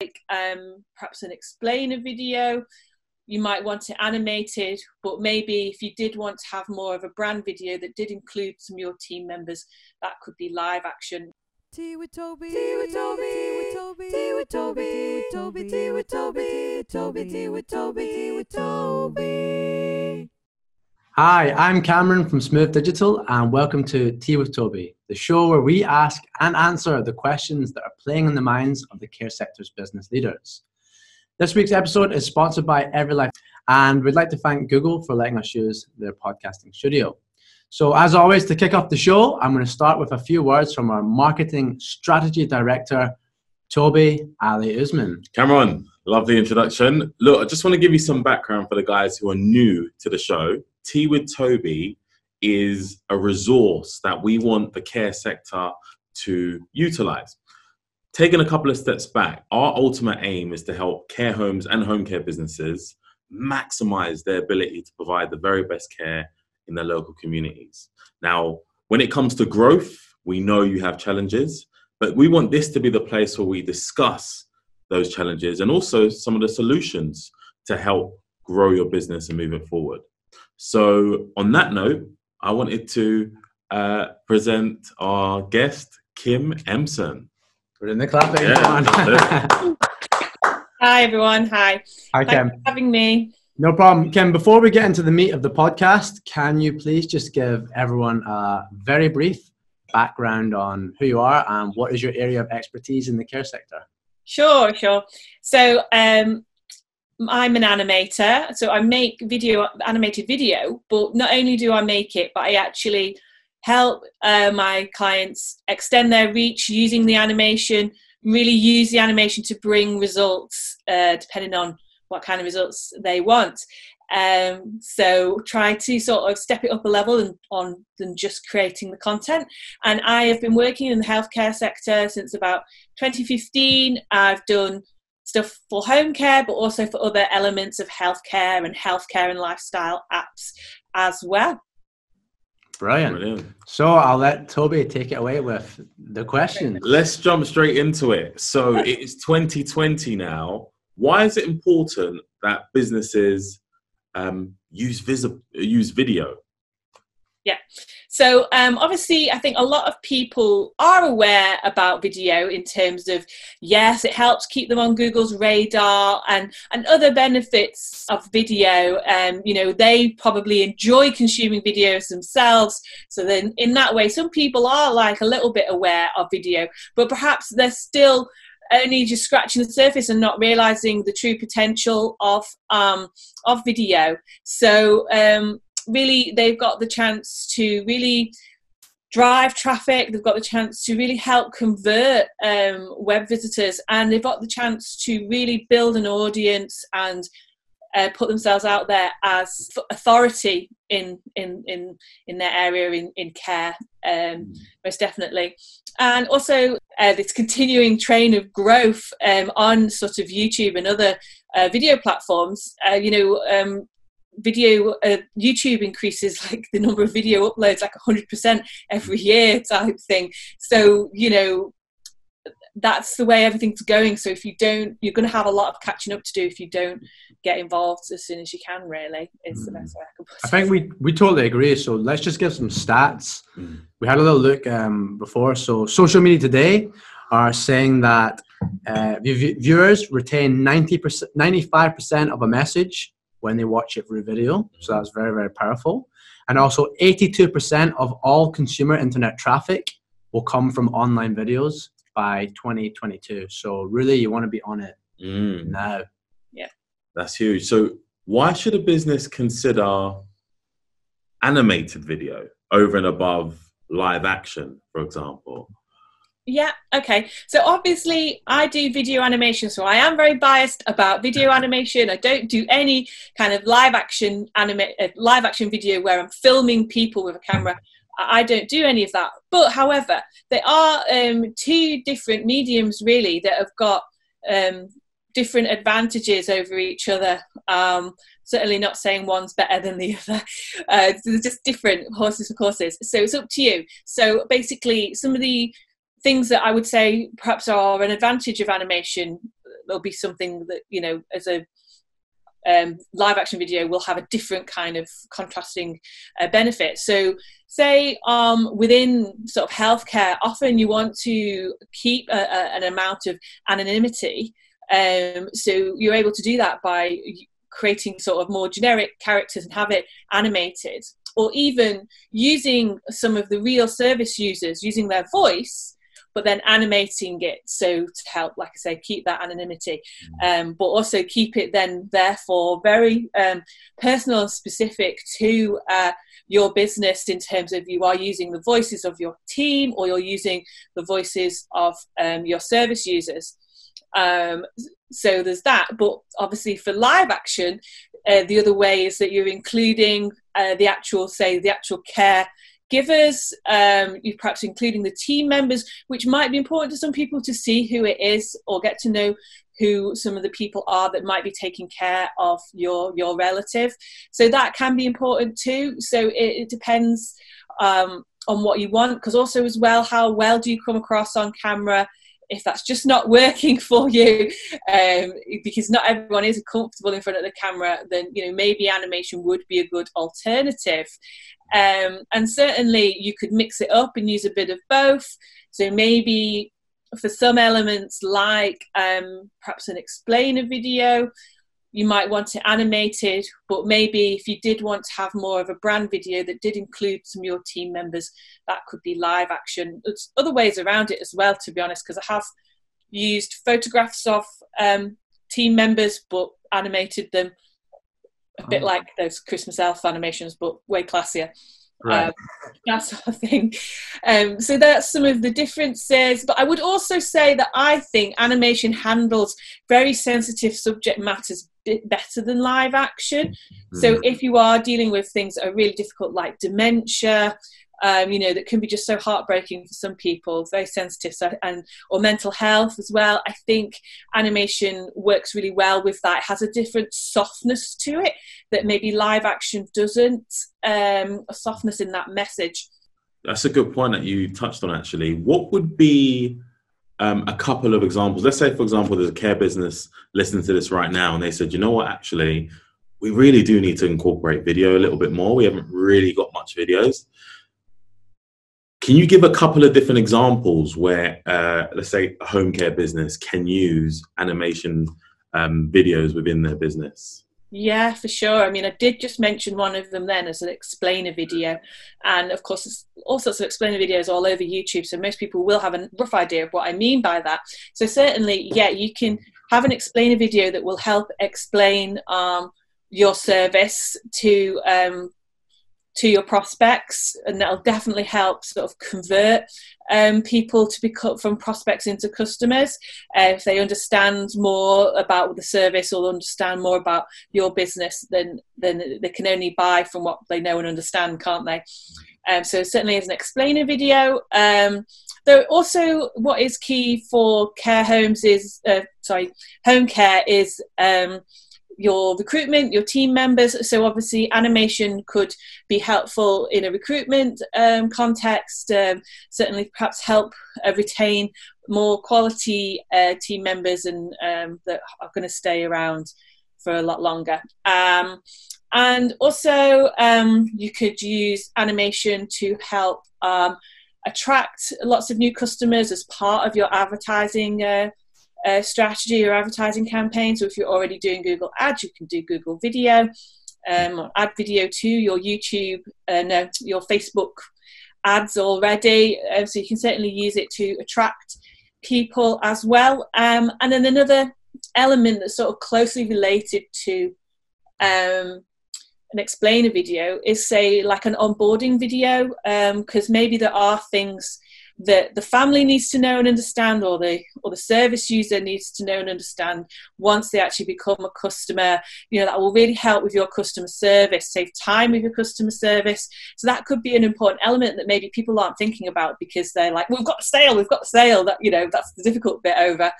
like um, perhaps an explainer video. You might want it animated, but maybe if you did want to have more of a brand video that did include some of your team members, that could be live action. Tea with Toby. Tea with Toby. Tea with Toby. Tea with Toby. Tea with Toby. Tea with Toby. Tea with Toby. Tea with Toby. Tea with Toby. Hi, I'm Cameron from Smooth Digital, and welcome to Tea with Toby, the show where we ask and answer the questions that are playing in the minds of the care sector's business leaders. This week's episode is sponsored by EveryLife, and we'd like to thank Google for letting us use their podcasting studio. So, as always, to kick off the show, I'm going to start with a few words from our marketing strategy director, Toby Ali Usman. Cameron, love the introduction. Look, I just want to give you some background for the guys who are new to the show. Tea with Toby is a resource that we want the care sector to utilize. Taking a couple of steps back, our ultimate aim is to help care homes and home care businesses maximize their ability to provide the very best care in their local communities. Now, when it comes to growth, we know you have challenges, but we want this to be the place where we discuss those challenges and also some of the solutions to help grow your business and move it forward. So, on that note, I wanted to uh, present our guest, Kim Empson. We're in the clapping. Yeah, Hi, everyone. Hi. Hi, Thanks Kim. for having me. No problem. Kim, before we get into the meat of the podcast, can you please just give everyone a very brief background on who you are and what is your area of expertise in the care sector? Sure, sure. So, um, I'm an animator, so I make video, animated video. But not only do I make it, but I actually help uh, my clients extend their reach using the animation. Really use the animation to bring results, uh, depending on what kind of results they want. Um, so try to sort of step it up a level and, on than just creating the content. And I have been working in the healthcare sector since about 2015. I've done stuff for home care, but also for other elements of healthcare and healthcare and lifestyle apps as well. Brilliant. Brilliant. So I'll let Toby take it away with the question. Let's jump straight into it. So, it's 2020 now. Why is it important that businesses um, use, visi- use video? Yeah. So um, obviously, I think a lot of people are aware about video in terms of yes, it helps keep them on Google's radar and and other benefits of video. Um, you know, they probably enjoy consuming videos themselves. So then, in that way, some people are like a little bit aware of video, but perhaps they're still only just scratching the surface and not realizing the true potential of um, of video. So um, really they've got the chance to really drive traffic. They've got the chance to really help convert um, web visitors and they've got the chance to really build an audience and uh, put themselves out there as authority in in in in their area in in care um, most definitely. And also uh, this continuing train of growth um, on sort of youtube and other uh, video platforms uh, you know um, video uh, youtube increases like the number of video uploads like 100% every year type thing so you know that's the way everything's going so if you don't you're going to have a lot of catching up to do if you don't get involved as soon as you can really is the best way i can put it I think we, we totally agree. So let's just give some stats. Mm. We had a little look um, before. So social media today are saying that uh, viewers retain 90%, 95% of a message when they watch it through video. So that's very, very powerful. And also 82% of all consumer internet traffic will come from online videos by 2022. So really you want to be on it Mm, now. Yeah. That's huge. So, why should a business consider animated video over and above live action, for example? Yeah, okay. So obviously, I do video animation, so I am very biased about video animation. I don't do any kind of live action anima- uh, live action video where I'm filming people with a camera. I don't do any of that. But however, there are um, two different mediums really that have got um, different advantages over each other. Um, certainly not saying one's better than the other. Uh, just different horses for courses. So it's up to you. So basically, some of the things that I would say perhaps are an advantage of animation there'll be something that you know as a um, live action video will have a different kind of contrasting uh, benefit. So, say um, within sort of healthcare, often you want to keep a, a, an amount of anonymity. Um, so you're able to do that by creating sort of more generic characters and have it animated, or even using some of the real service users using their voice but then animating it so to help, like I say, keep that anonymity, mm. um, but also keep it then therefore very um, personal and specific to uh, your business in terms of you are using the voices of your team or you're using the voices of um, your service users. Um, so there's that, but obviously for live action, uh, the other way is that you're including uh, the actual, say, the actual care givers, um, you perhaps including the team members, which might be important to some people to see who it is or get to know who some of the people are that might be taking care of your your relative. So that can be important too. So it, it depends um, on what you want, because also as well, how well do you come across on camera? if that's just not working for you um, because not everyone is comfortable in front of the camera then you know maybe animation would be a good alternative um, and certainly you could mix it up and use a bit of both. So maybe for some elements, like um, perhaps an explainer video, you might want it animated, but maybe if you did want to have more of a brand video that did include some of your team members, that could be live action. There's other ways around it as well, to be honest, because I have used photographs of um, team members but animated them a bit like those Christmas elf animations, but way classier. Right. Um, that sort of thing. Um, so that's some of the differences. But I would also say that I think animation handles very sensitive subject matters better than live action. Mm-hmm. So if you are dealing with things that are really difficult, like dementia, um, you know, that can be just so heartbreaking for some people, very sensitive, so, and or mental health as well. I think animation works really well with that. It has a different softness to it that maybe live action doesn't. Um, a softness in that message. That's a good point that you touched on. Actually, what would be um, a couple of examples? Let's say, for example, there's a care business listening to this right now, and they said, "You know what? Actually, we really do need to incorporate video a little bit more. We haven't really got much videos." Can you give a couple of different examples where, uh, let's say, a home care business can use animation um, videos within their business? Yeah, for sure. I mean, I did just mention one of them then as an explainer video. And of course, there's all sorts of explainer videos all over YouTube. So most people will have a rough idea of what I mean by that. So, certainly, yeah, you can have an explainer video that will help explain um, your service to um, to your prospects, and that'll definitely help sort of convert um, people to become from prospects into customers. Uh, if they understand more about the service or understand more about your business, then then they can only buy from what they know and understand, can't they? Um, so certainly as an explainer video. Um, though also what is key for care homes is uh, sorry home care is um, your recruitment, your team members. So obviously, animation could be helpful in a recruitment um, context. Um, certainly, perhaps help uh, retain more quality uh, team members and um, that are going to stay around for a lot longer. Um, and also, um, you could use animation to help um, attract lots of new customers as part of your advertising. Uh, uh, strategy or advertising campaign. So if you're already doing Google Ads, you can do Google Video, um, add video to your YouTube, uh, your Facebook ads already. Uh, so you can certainly use it to attract people as well. Um, and then another element that's sort of closely related to um, an explainer video is say like an onboarding video because um, maybe there are things that the family needs to know and understand or the or the service user needs to know and understand once they actually become a customer you know that will really help with your customer service save time with your customer service. So that could be an important element that maybe people aren't thinking about because they're like we've got a sale we've got a sale that you know that's the difficult bit over.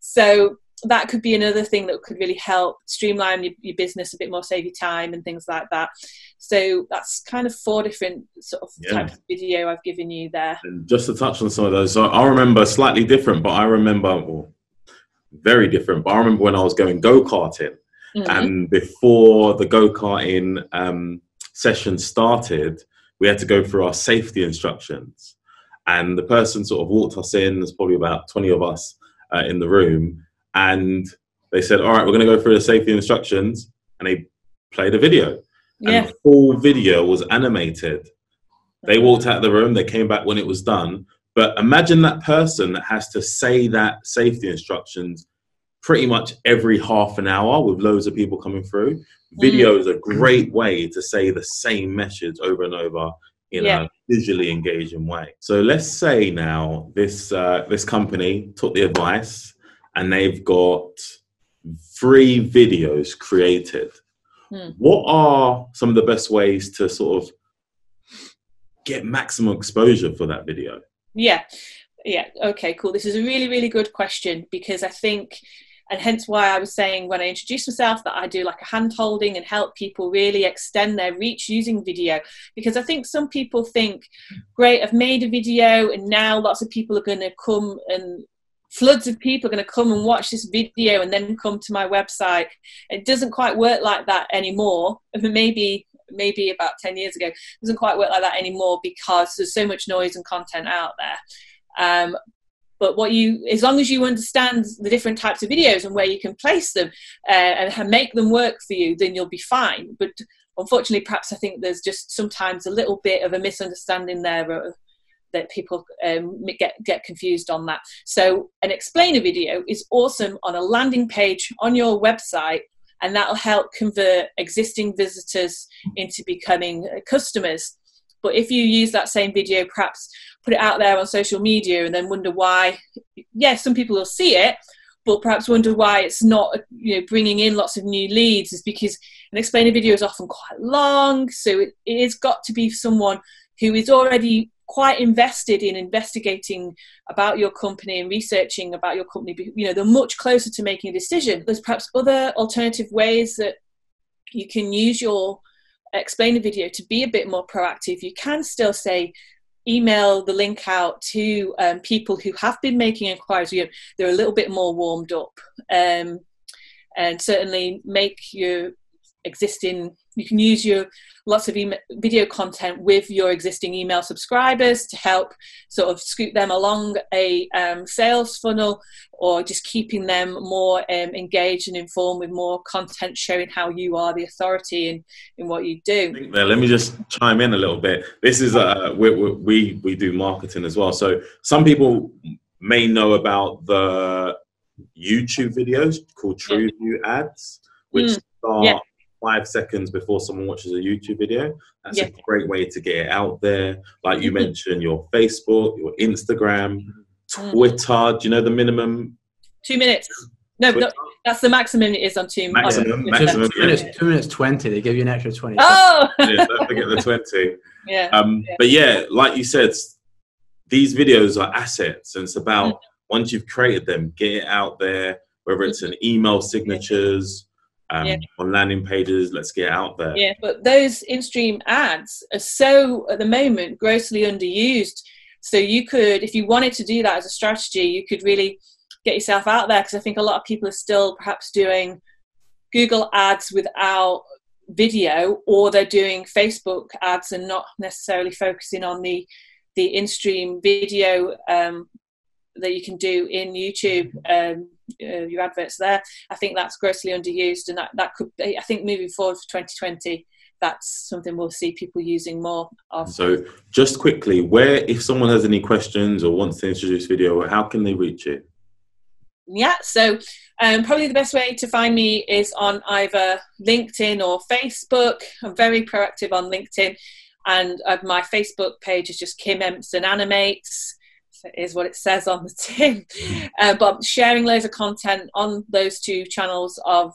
So that could be another thing that could really help streamline your, your, business a bit more, save you time and things like that. So that's kind of four different sort of yeah. types of video I've given you there. And just to touch on some of those, so I remember slightly different, but I remember well, very different. But I remember when I was going go karting, Mhm. and before the go karting um, session started, we had to go through our safety instructions. And the person sort of walked us in. There's probably about 20 of us uh, in the room, and they said, "All right, we're going to go through the safety instructions." And they played a video, and yeah. the full video was animated. They walked out of the room. They came back when it was done. But imagine that person that has to say that safety instructions pretty much every half an hour with loads of people coming through. Video is a great way to say the same message over and over in Yeah. a visually engaging way. So let's say now this uh, this company took the advice and they've got three videos created. Hmm. What are some of the best ways to sort of get maximum exposure for that video? Yeah, yeah. Okay, cool. This is a really, really good question because I think, and hence why I was saying when I introduced myself that I do like a hand holding and help people really extend their reach using video. Because I think some people think, great, I've made a video and now lots of people are going to come and floods of people are going to come and watch this video and then come to my website. It doesn't quite work like that anymore. Maybe maybe about 10 years ago it doesn't quite work like that anymore because there's so much noise and content out there um, but what you as long as you understand the different types of videos and where you can place them uh, and make them work for you then you'll be fine but unfortunately perhaps i think there's just sometimes a little bit of a misunderstanding there that people um, get get confused on that so an explainer video is awesome on a landing page on your website and that'll help convert existing visitors into becoming uh, customers. But if you use that same video, perhaps put it out there on social media and then wonder why, yes, some people will see it, but perhaps wonder why it's not you know bringing in lots of new leads is because an explainer video is often quite long so it, it has got to be someone who is already quite invested in investigating about your company and researching about your company you know they're much closer to making a decision. There's perhaps other alternative ways that you can use your explainer video to be a bit more proactive. You can still say email the link out to um, people who have been making inquiries. You know, they're a little bit more warmed up. Um, and certainly make your existing you can use your lots of email, video content with your existing email subscribers to help sort of scoot them along a um, sales funnel or just keeping them more um, engaged and informed with more content showing how you are the authority in, in what you do there. Let me just chime in a little bit. This is uh, we, we- we do marketing as well. So some people may know about the YouTube videos called True View ads, which Mm, start yeah. Five seconds before someone watches a YouTube video. That's Yeah. a great way to get it out there. Like you Mhm. mentioned, your Facebook, your Instagram, Mm. Twitter. Do you know the minimum? two minutes no, no that's the maximum it is on two Maximum, on maximum. two minutes, two minutes twenty. They give you an extra twenty. oh Yeah, don't forget the twenty. yeah Um, Yeah. But yeah, like you said, these videos are assets, and it's about once you've created them, get it out there. Whether it's an email signatures, um, Yeah. on landing pages, let's get out there. Yeah, but those in-stream ads are so at the moment grossly underused. So you could, if you wanted to do that as a strategy, you could really get yourself out there because I think a lot of people are still perhaps doing Google ads without video, or they're doing Facebook ads and not necessarily focusing on the the in-stream video um, that you can do in YouTube. Um, uh, your adverts there. I think that's grossly underused, and that that could. Be, I think moving forward for 2020, that's something we'll see people using more of. So, just quickly, where if someone has any questions or wants to introduce video, how can they reach you? yeah so um, probably the best way to find me is on either linkedin or facebook i'm very proactive on linkedin and uh, my facebook page is just kim empson animates is what it says on the tin uh, but I'm sharing loads of content on those two channels of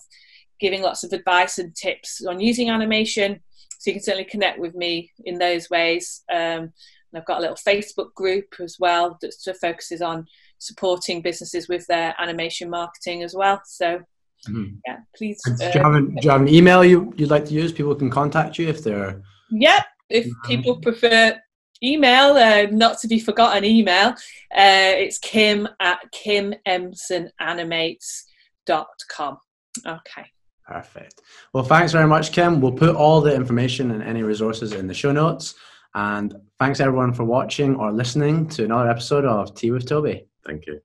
giving lots of advice and tips on using animation so you can certainly connect with me in those ways um, and I've got a little Facebook group as well that sort of focuses on supporting businesses with their animation marketing as well. So, Mhm. yeah, please. Do Uh, you, have an, do you have an email you, you'd like to use? People can contact you if they're. yeah, if Mhm. people prefer email, uh, not to be forgotten email. Uh, it's kim at kimempsonanimates.com. Okay. Perfect. Well, thanks very much, Kim. We'll put all the information and any resources in the show notes. And thanks everyone for watching or listening to another episode of Tea with Toby. Thank you.